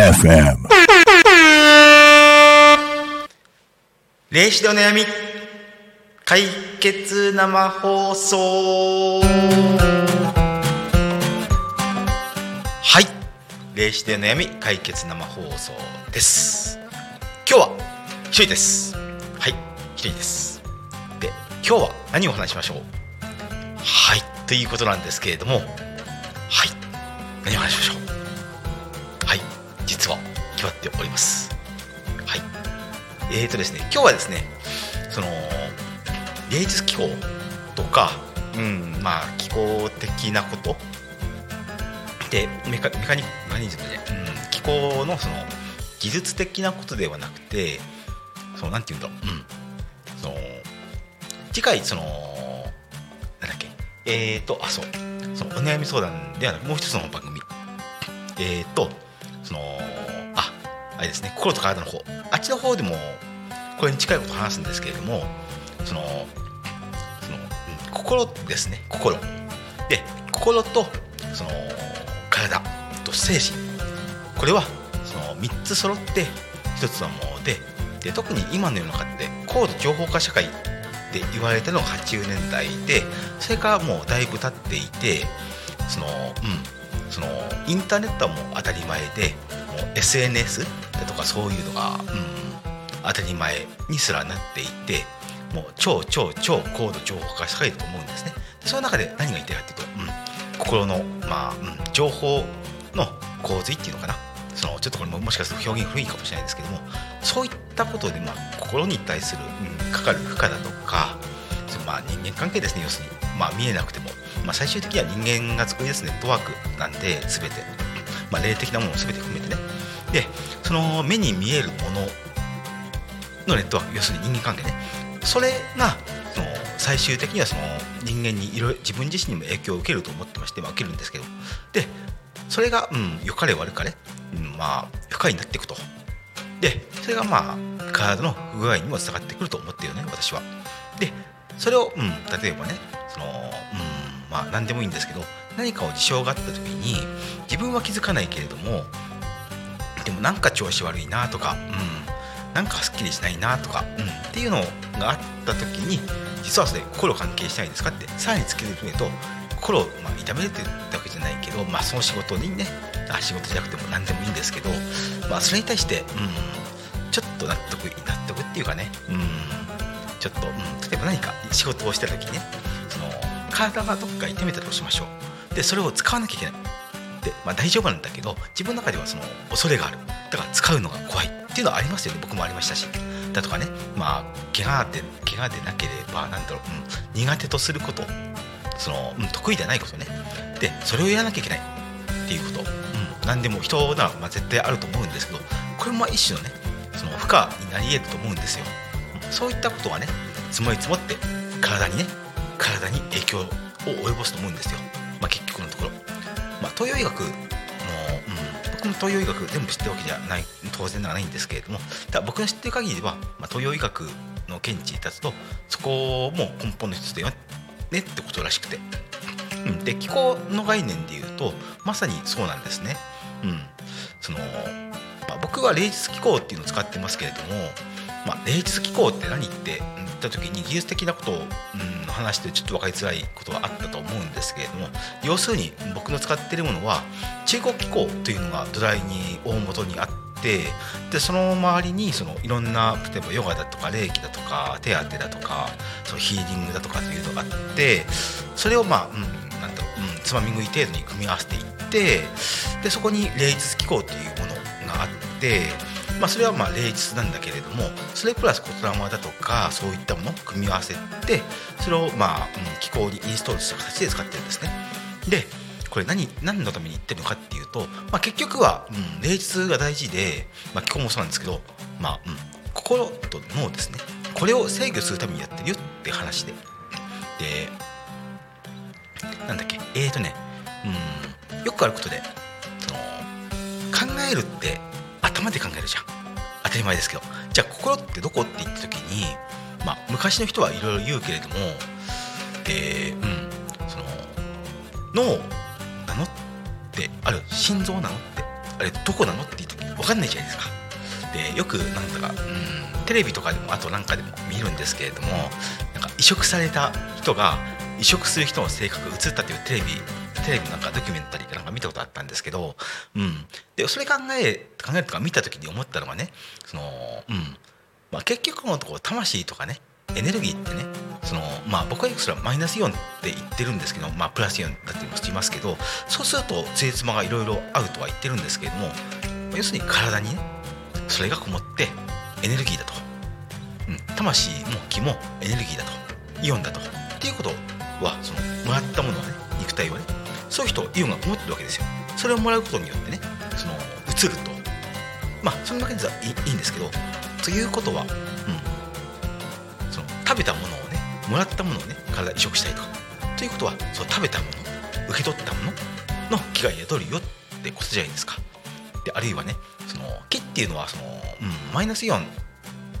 FM. 霊視でお悩み解決生放送。はい。霊視でお悩み解決生放送です。今日は一人です。はい。一人です。今日は何をお話しましょう？はいということなんですけれどもはい何をお話しましょう？はい実は決まっております。はいえーとですね、今日はですね、その芸術機構とか、うん、まあ気候的なことでメカメカニメカニズムで、うん、気候のその技術的なことではなくて、そのなんていうんだろう、うん、その次回そのなんだっけ、えーとあそう、そのお悩み相談ではなくもう一つの番組、えーとそのああれですね。心と体の方。あっちの方でもこれに近いことを話すんですけれどもそのその、うん心ですね。心。で心とその体と精神。これはその3つ揃って1つのものでで特に今の世の中って高度情報化社会で言われたのが80年代でそれからもうだいぶ経っていてそのうんそのインターネットはもう当たり前でもう SNS だとかそういうのが、うん、当たり前にすらなっていてもう超超超高度情報化社会だと思うんですね。その中で何が言いたいかというと、うん、心の、まあうん、情報の洪水っていうのかな。そのちょっとこれももしかすると表現古いかもしれないですけどもそういったことで、まあ、心に対する、うん、かかる負荷だとかそのまあ人間関係ですね要するに、まあ、見えなくても、まあ、最終的には人間が作り出すネットワークなんで全て、まあ、霊的なものを全て含めてね。でその目に見えるもののネットワーク要するに人間関係ね。それがその最終的にはその人間にいろいろ自分自身にも影響を受けると思ってまして、まあ、受けるんですけど。でそれが、うん、良かれ悪かれ、うん、まあ不快になっていくと。でそれがまあ体の不具合にもつながってくると思ってるよね私は。でそれを、うん、例えばねその、うん、まあ何でもいいんですけど何かを事象があった時に自分は気づかないけれどもでもなんか調子悪いなとか、うん、なんかすっきりしないなとか、うん、っていうのがあった時に実はそれ心関係しないですかってさらに突き詰めると心を、まあ、痛めるってわけじゃないけど、まあ、その仕事にねあ仕事じゃなくても何でもいいんですけど、まあ、それに対して、うん、ちょっと納得納得っていうかね、うん、ちょっと、うん、例えば何か仕事をした時にねその体がどっか痛めたとしましょう。でそれを使わなきゃいけない。で、まあ、大丈夫なんだけど自分の中ではその恐れがある。だから使うのが怖い。っていうのはありますよね。僕もありましたし。だとかね。まあ怪我で怪我でなければなんだろう、うん、苦手とすること。その、うん、得意ではないことね。でそれをやらなきゃいけない。っていうこと、何でも人な、まあ、絶対あると思うんですけどこれも一種のねその負荷になり得ると思うんですよ、そういったことはね積もり積もって体にね体に影響を及ぼすと思うんですよ、まあ、結局のところ。まあ、東洋医学も、うん、僕も東洋医学全部知ってるわけじゃない当然ではないんですけれどもただ僕の知ってる限りでは、まあ、東洋医学の見地に立つとそこも根本の一つだよねってことらしくて、うん、で気候の概念でいうとまさにそうなんですね。うんそのまあ、僕は霊術機構っていうのを使ってますけれども、まあ、霊術機構って何って言った時に技術的なことを、うん、話してちょっと分かりづらいことはあったと思うんですけれども要するに僕の使ってるものは中国機構というのが土台に大元にあってでその周りにそのいろんな例えばヨガだとか霊気だとか手当てだとかそのヒーリングだとかというのがあってそれをまあ、うん、なんだろう、うん、つまみ食い程度に組み合わせていってでそこに霊術機構というものがあってまあ、それはまあ霊術なんだけれどもそれプラス言霊だとかそういったものを組み合わせてそれをまあ、うん、機構にインストールした形で使ってるんですね。でこれ何何のために言ってるのかっていうと、まあ、結局は、うん、霊術が大事で、まあ、気候もそうなんですけど、まあうん、心と脳ですね。これを制御するためにやってるよって話で。でなんだっけえーとね、うん、よくあることでその考えるって頭で考えるじゃん。当たり前ですけど。じゃあ心ってどこって言った時にまあ、昔の人はいろいろ言うけれども、えーうん、その脳なの？ってある心臓なの？って。あれどこなの？って言う時分かんないじゃないですか。でよくなんだか、うん、テレビとかでもあとなんかでも見るんですけれどもなんか移植された人が移植する人の性格が映ったっていうテレビテレビなんかドキュメンタリーかなんか見たことあったんですけど、うん、でそれ考え考えるとか見た時に思ったのがねその、うん。まあ、結局のところ魂とかねエネルギーってねその、まあ、僕はよくそれはマイナスイオンって言ってるんですけど、まあ、プラスイオンだって言いますけどそうするとつ妻がいろいろ合うとは言ってるんですけれども要するに体にねそれがこもってエネルギーだと、うん、魂も気もエネルギーだと。イオンだと。っていうことはそのもらったものはね肉体はねそういう人イオンがこもってるわけですよ。それをもらうことによってねその移ると。まあそれだけではいいんですけどということは、うん、べたものをねもらったものをね体移植したいと。かということはその食べたもの受け取ったものの気が宿るよってことじゃないですか。であるいはねその気っていうのはその、うん、マイナスイオンっ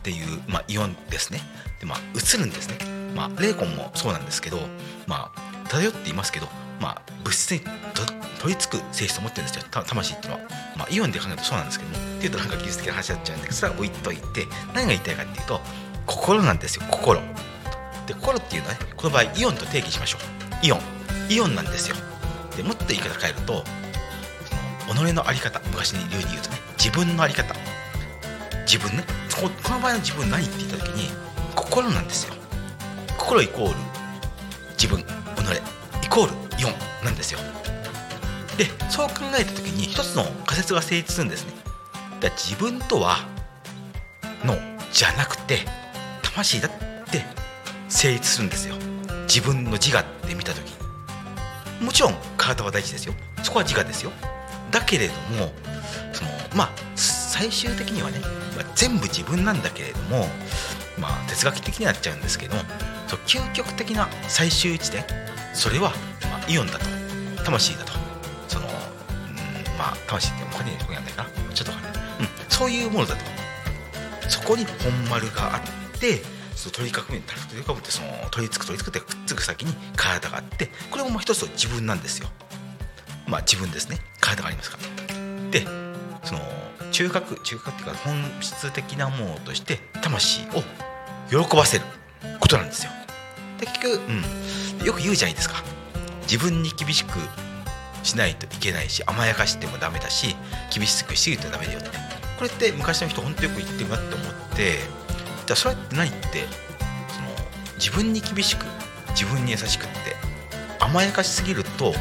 ていう、まあ、イオンですね。で、まあ、移るんですね、まあ、レーコンもそうなんですけど、まあ、漂っていますけど、まあ、物質に取り付く性質を持ってるんですよ。魂っていうのは、まあ、イオンで考えるとそうなんですけどもっていうとなんか技術的な話になっちゃうんだけどそれは置いといて何が言いたいかっていうと心なんですよ心。で心っていうのはねこの場合イオンと定義しましょう。イオン。イオンなんですよ。でもっと言い方変えるとその己の在り方昔に流に言うとね自分の在り方。自分ねここの場合の自分何って言った時に心なんですよ。心イコール自分己。イコールイオンなんですよ。でそう考えた時に一つの仮説が成立するんですね。だ自分とはのじゃなくて魂だって成立するんですよ。自分の自我って見た時。にもちろん体は大事ですよ。そこは自我ですよ。だけれどもそのまあ最終的にはね、ま、全部自分なんだけれどもまあ哲学的になっちゃうんですけどそ究極的な最終地点それは、まあ、イオンだと。魂だと。その、うん、まあ魂って他にどこにあんないかな。ちょっとわかんない、うん、そういうものだとそこに本丸があってその取り囲む取り囲むってその取り付く取り付くってくっつく先に体があってこれもまあ一つの自分なんですよ。まあ自分ですね。体がありますから。でその中核中核っていうか本質的なものとして魂を喜ばせることなんですよ。で結局、うん、よく言うじゃないですか。自分に厳しくしないといけないし甘やかしてもダメだし厳しくしすぎるとダメだよって。これって昔の人本当よく言ってるなって思ってじゃあそれって何ってその自分に厳しく自分に優しくって甘やかしすぎると、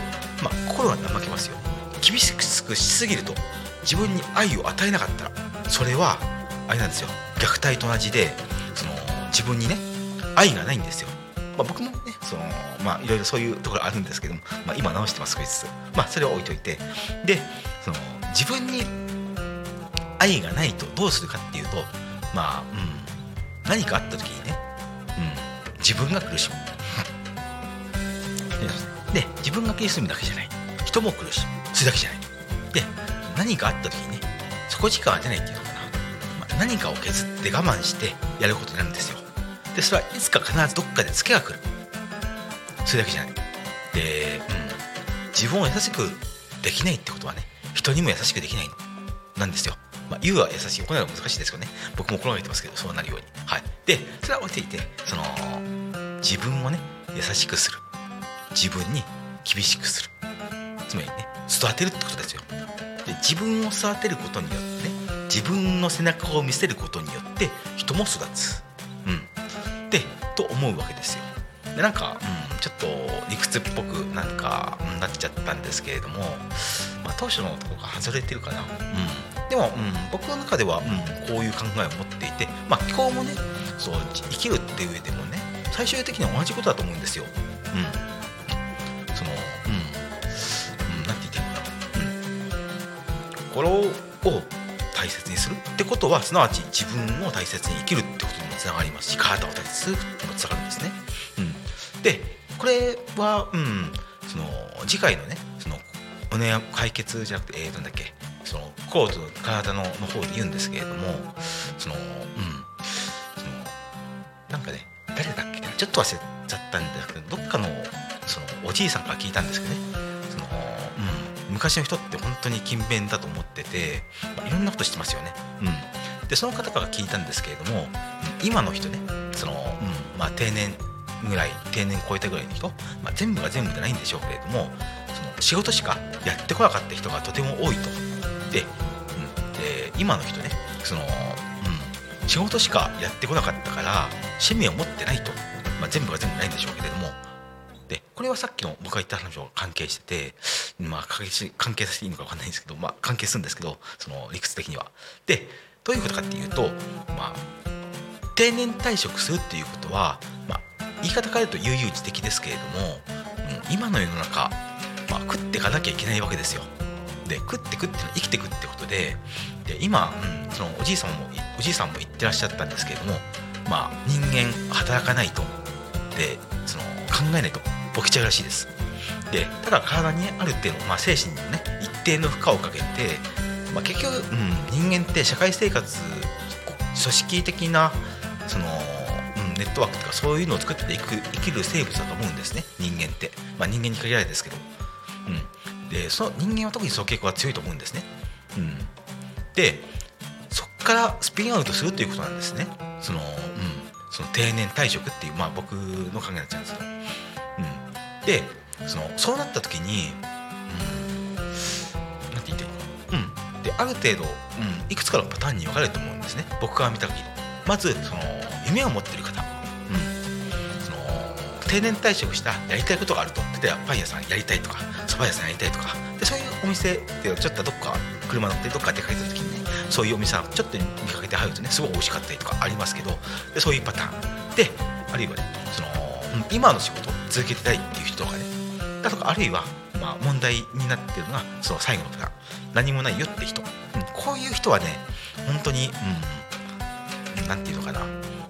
まあ、心が怠けますよ。厳しくしすぎると自分に愛を与えなかったらそれはあれなんですよ。虐待と同じでその自分にね愛がないんですよ、まあ、僕もねそのまあいろいろそういうところあるんですけども、まあ、今直してます少しずつ。まあそれは置いといて。でその自分に愛がないとどうするかっていうとまあうん。何かあった時にね、うん、自分が苦しむ。で自分が苦しむだけじゃない。人も苦しむ。それだけじゃない。で何かあった時にね底力が出ないっていうのかな、まあ、何かを削って我慢してやることになるんですよ。でそれはいつか必ずどっかでツケが来る。それだけじゃない。で、うん、自分を優しくできないってことはね人にも優しくできないなんですよ。まあ、言うは優しい。行うは難しいですよね。僕も心がけてますけどそうなるように。はい。でそれは置いていてその自分をね優しくする。自分に厳しくする。つまりね育てるってことですよ。で自分を育てることによってね自分の背中を見せることによって人も育つ。うん。でと思うわけですよ。でなんか、うん、ちょっと理屈っぽくなんか、うん、なっちゃったんですけれども、まあ、当初のところが外れてるかな、うん、も、うん、僕の中では、うん、こういう考えを持っていて、まあ、今日もねそう生きるっていう上でもね最終的には同じことだと思うんですよ。うん、その、うん、うん、なんて言っていいのかな、うん、心を大切にするってことはすなわち自分を大切に生きるってことにもつながりますし体を大切にするってもつながるんですね。うん、でこれは、うん、その次回のねそのお悩み解決じゃなくてえー、なんだっけその心と体のの方で言うんですけれどもそのうんそのなんかね誰だっけちょっと忘れちゃったんですけどどっかのそのおじいさんから聞いたんですけどねその、うん、昔の人って本当に勤勉だと思ってて、まあ、いろんなことしてますよね。うん、でその方から聞いたんですけれども今の人ねその、うんまあ、定年ぐらい定年超えたぐらいの人、まあ、全部が全部じゃないんでしょうけれどもその仕事しかやってこなかった人がとても多いと。で,、うん、で今の人ねその、うん、仕事しかやってこなかったから趣味を持ってないと、まあ、全部が全部ないんでしょうけれどもでこれはさっきの僕が言った話と関係してて、まあ、関係関係させていいのか分かんないんですけど、まあ、関係するんですけどその理屈的には。でどういうことかっていうと、まあ、定年退職するっていうことは、まあ、言い方変えると悠々自適ですけれども、うん、今の世の中、まあ、食っていかなきゃいけないわけですよ。で食って食って生きていくってことでで今、うん、そのおじいさんもおじいさんも言ってらっしゃったんですけれども、まあ、人間働かないとでその考えないとボケちゃうらしいです。でただ体にある程度、まあ、精神にね一定の負荷をかけて、まあ、結局、うん、人間って社会生活組織的なその、うん、ネットワークとかそういうのを作っていく生きる生物だと思うんですね人間って、まあ、人間に限られですけど、でその人間は特にその傾向が強いと思うんですね、うん、でそこからスピンアウトするということなんですね。その、うん、その定年退職っていう、まあ、僕の考えになっちゃうんですけど、うん、でそのそうなった時に、うん、なんて言ってるのかな、うん、である程度、うん、いくつかのパターンに分かれると思うんですね。僕から見た限り。まずその夢を持ってる方、定年退職したやりたいことがあると。例えばパン屋さんやりたいとか蕎麦屋さんやりたいとか。でそういうお店ってちょっとどっか車乗ってどっか出かけた時にねそういうお店はちょっと見かけて入るとねすごい美味しかったりとかありますけどでそういうパターン。であるいはねその今の仕事を続けてたいっていう人とかねだとかあるいはまあ問題になってるのがその最後のパターン。何もないよって人、うん、こういう人はね本当にうんなんていうのかな。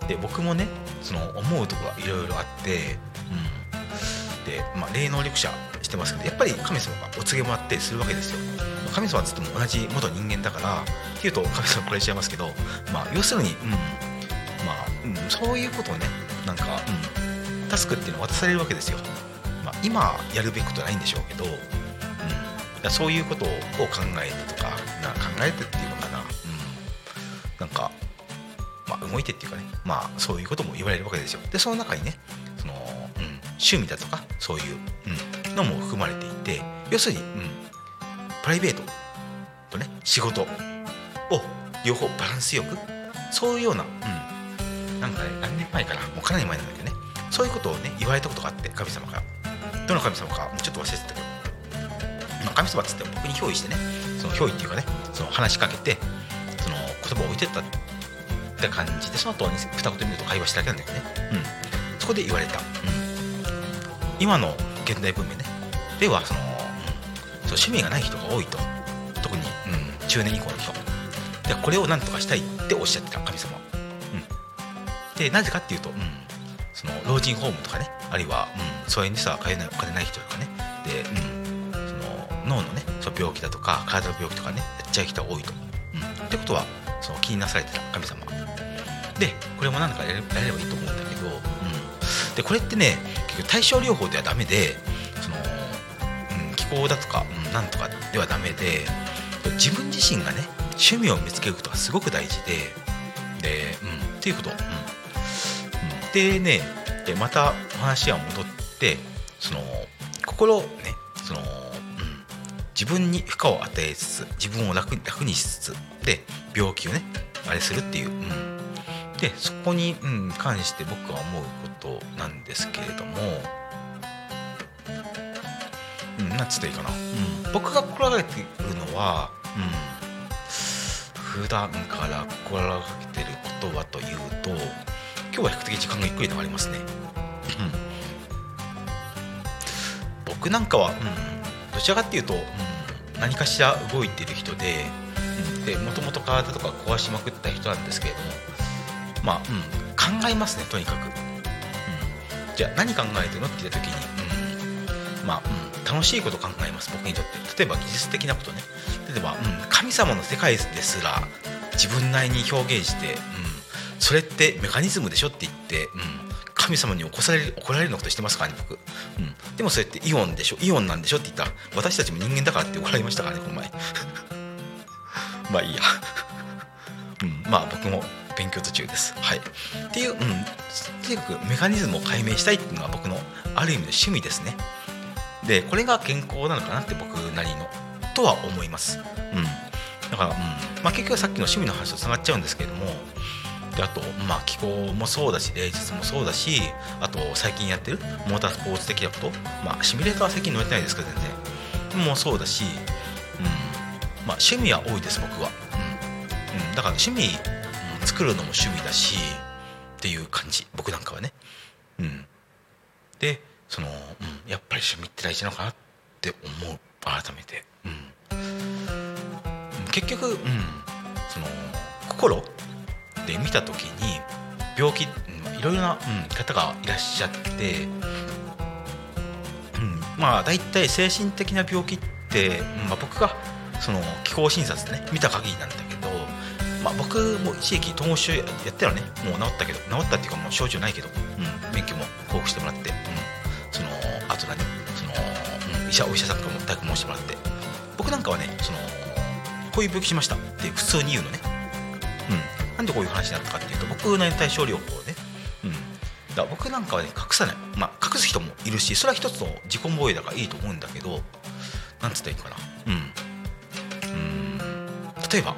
で僕もねその思うところがいろいろあって、うん、で、まあ、霊能力者してますけどやっぱり神様がお告げもらってするわけですよ。神様っつっても同じ元人間だからっていうと神様これしちゃいますけど、まあ、要するに、うん。まあうん、そういうことをねなんか、うん、タスクっていうのを渡されるわけですよ、まあ、今やるべきことないんでしょうけど、うん、そういうことを考えてとかな考えてっていうのかな、うん、なんか、まあ、動いてっていうかね、まあ、そういうことも言われるわけですよ。でその中にね、趣味だとかそういう、うん、のも含まれていて要するに、うん、プライベートとね仕事を両方バランスよくそういうような、うん、なんかね何年前かなもうかなり前なんだけどねそういうことをね言われたことがあって神様から。どの神様かちょっと忘れてたけど、まあ、神様っつって僕に憑依してねその憑依っていうかねその話しかけてその言葉を置いてったって感じでその後に二言見ると会話しただけなんだけどね、うん、そこで言われた、うん、今の現代文明ね。ではその、うん、そう趣味がない人が多いと。特に、うん、中年以降の人。でこれを何とかしたいっておっしゃってた神様、うん、でなぜかっていうと、うん、その老人ホームとかね。あるいは、うん、疎遠でさお金ないお金ない人とかね。で、うん、その脳のねその病気だとか体の病気とかねやっちゃう人が多いと、うん、ってことはその気になされてた神様。でこれも何とかやれやればいいと思うんだけど、でこれってね結局対症療法ではダメでその、うん、気候だとか、うん、なんとかではダメで自分自身がね趣味を見つけることがすごく大事でで、うん、っていうこと、うん。うん、でねでまた話は戻ってその心ねその、うん、自分に負荷を与えつつ自分を楽に楽にしつつで病気をねあれするっていう、うん、でそこに、うん、関して僕は思うことなんですけれども、うん、なんつったらいいかな、うん、僕が心がけているのは、うん、普段から心がけてることはというと今日は比較的時間がゆっくりではありますね、うん、僕なんかは、うん、どちらかっていうと、うん、何かしら動いてる人ででもともと体とか壊しまくった人なんですけれどもまあ、うん、考えますねとにかく、うん、じゃあ何考えてるのって言った時に、うん、まあ、うん、楽しいこと考えます僕にとって。例えば技術的なことね。例えば、うん、神様の世界ですら自分なりに表現して、うん、それってメカニズムでしょって言って、うん、神様に起こされる怒られるのことしてますからね僕、うん、でもそれってイオンでしょ？イオンなんでしょって言ったら私たちも人間だからって怒られましたからねこの前。まあいいや。うん。まあ僕も勉強途中です。はい。っていううん。とにかくメカニズムを解明したいっていうのが僕のある意味の趣味ですね。でこれが健康なのかなって僕なりのとは思います。うん。だから、うん。まあ、結局さっきの趣味の話とつながっちゃうんですけども。であと、まあ、気候もそうだし芸術もそうだしあと最近やってるモータースポーツ的なこと。まあシミュレーターは最近乗れてないですけど全然。もうそうだし、うん。まあ、趣味は多いです僕は、うん。うん、だから趣味、作るのも趣味だしっていう感じ。僕なんかはね。うん。でその、うん、やっぱり趣味って大事なのかなって思う。改めて、うん、結局、うん、その心で見た時に病気、いろいろな、うん、方がいらっしゃって、うん、まあ大体精神的な病気って、まあ、僕がその気候診察でね見た限りなんだけど、まあ、僕も一時期統合症やったらねもう治ったけど治ったっていうかもう症状ないけど、うん、免許も交付してもらって、うん、そのあと何その、うん、医者お医者さんからも大学申してもらって。僕なんかはねそのこういう病気しましたって普通に言うのね、うん、なんでこういう話になったかっていうと僕の対症療法ね、うん、だ僕なんかはね隠さない。まあ隠す人もいるしそれは一つの自己防衛だからいいと思うんだけどなんつったらいいかな。うん。うん。例えば、うん、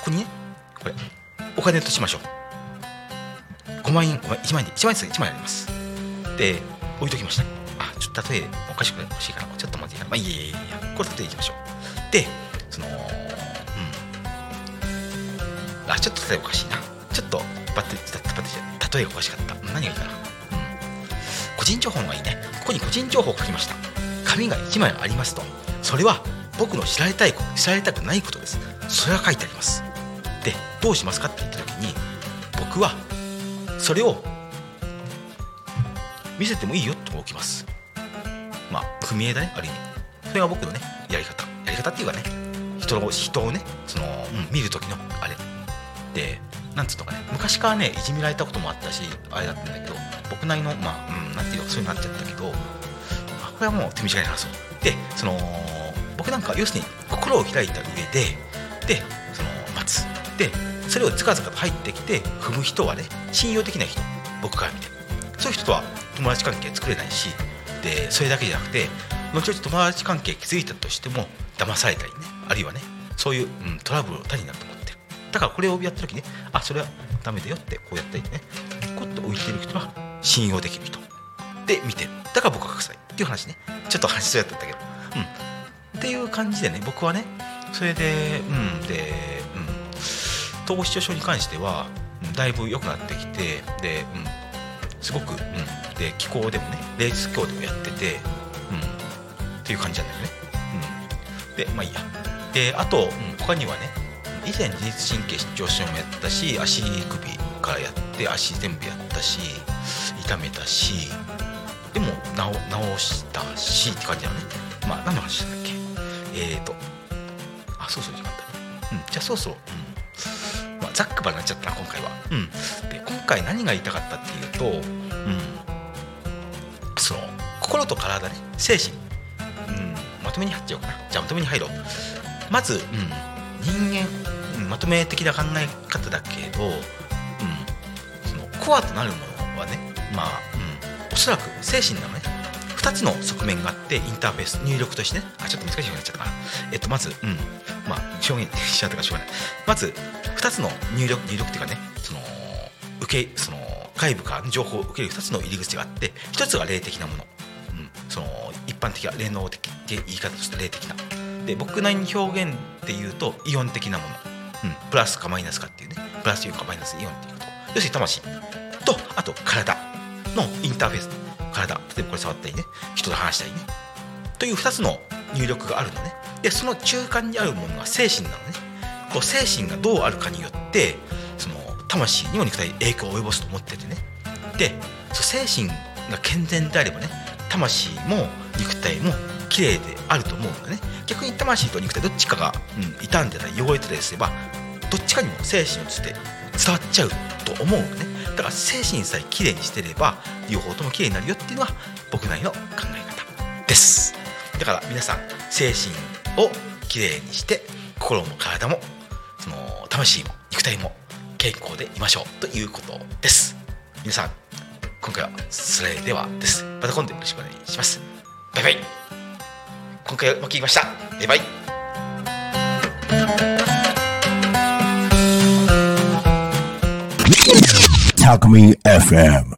ここにねこれお金としましょう。5万円1万円で1万円です1万円あります。で置いときました。あちょっと例えおかしくない欲しいかなちょっと待っていいかな。まあいいやいやいやこれ例えいきましょう。でそのうん。あちょっと例えおかしいな。ちょっとバッテ例えがおかしかった。何がいいかな、うん、個人情報がいいね。ここに個人情報を書きました。紙が1枚ありますと。それは僕の知られたいこと知られたくないことです。それが書いてあります。どうしますかって言った時に僕はそれを見せてもいいよと置きます。まあ組合だねある意味。それが僕のねやり方。やり方っていうかね人の人をねその、うん、見る時のあれ。ってなんつうのかね昔からねいじめられたこともあったしあれだったんだけど僕なりのまあうんなんていうのそういうのになっちゃったけど、まあ、これはもう手短に話そう。でその僕なんか要するに心を開いた上ででその待つ。でそれをずかずかと入ってきて踏む人はね信用できない人僕から見て。そういう人とは友達関係作れないしでそれだけじゃなくて後々友達関係築いたとしても騙されたりねあるいはねそういう、うん、トラブルの種になると思ってる。だからこれをやった時ねあそれはダメだよってこうやったりねこっと置いてる人は信用できる人。で見てる。だから僕は臭いっていう話ね。ちょっと話しそうやったんだけど。うん。っていう感じでね僕はねそれでうんで統合失調症に関しては、うん、だいぶ良くなってきてでうんすごく、うん、で気候でもね霊術教でもやっててうんっていう感じなんだよね。うん。でまあいいや。であと、うん、他にはね以前自律神経失調症もやったし足首からやって足全部やったし痛めたしでも治したしって感じだね。まあ何の話だっけ？えーとあそうそう時間だうん。じゃあそうそううんあざっくばになっちゃったな今回は。うん。で今回何が言いたかったっていうとうん。その心と体ね精神。うんまとめに入っちゃおうかな。じゃあまとめに入ろう。まず、うん、人間、うん、まとめ的な考え方だけど、うん、そのコアとなるものはねまあ、うん、おそらく精神なのね2つの側面があってインターフェース入力としてね。あちょっと難しくなっちゃったかな。えっとまずうんまあ表現しちゃったかしょうがない。まず2つの入力入力っていうかねその受けその外部から情報を受ける2つの入り口があって1つが霊的なもの、うん、その一般的な霊能的って言い方として霊的な。で僕なりに表現っていうとイオン的なもの、うん、プラスかマイナスかっていうね。プラスイオンかマイナスイオンっていうこと。要するに魂とあと体のインターフェース。体。例えばこれ触ったりね。人と話したりね。という2つの入力があるのね。でその中間にあるものは精神なのね。こう精神がどうあるかによってその魂にも肉体に影響を及ぼすと思っててね。で精神が健全であればね魂も肉体も綺麗であると思うのでね。逆に魂と肉体どっちかが、うん、傷んでたり汚れてたりすればどっちかにも精神をつって伝わっちゃうと思うのね。だから精神さえきれいにしてれば両方ともきれいになるよっていうのは僕なりの考え方です。だから皆さん精神をきれいにして心も体もその魂も肉体も健康でいましょうということです。皆さん今回はそれではです。また今度よろしくお願いします。バイバイ。今回も聞きました。バイバイ。Talk Me FM.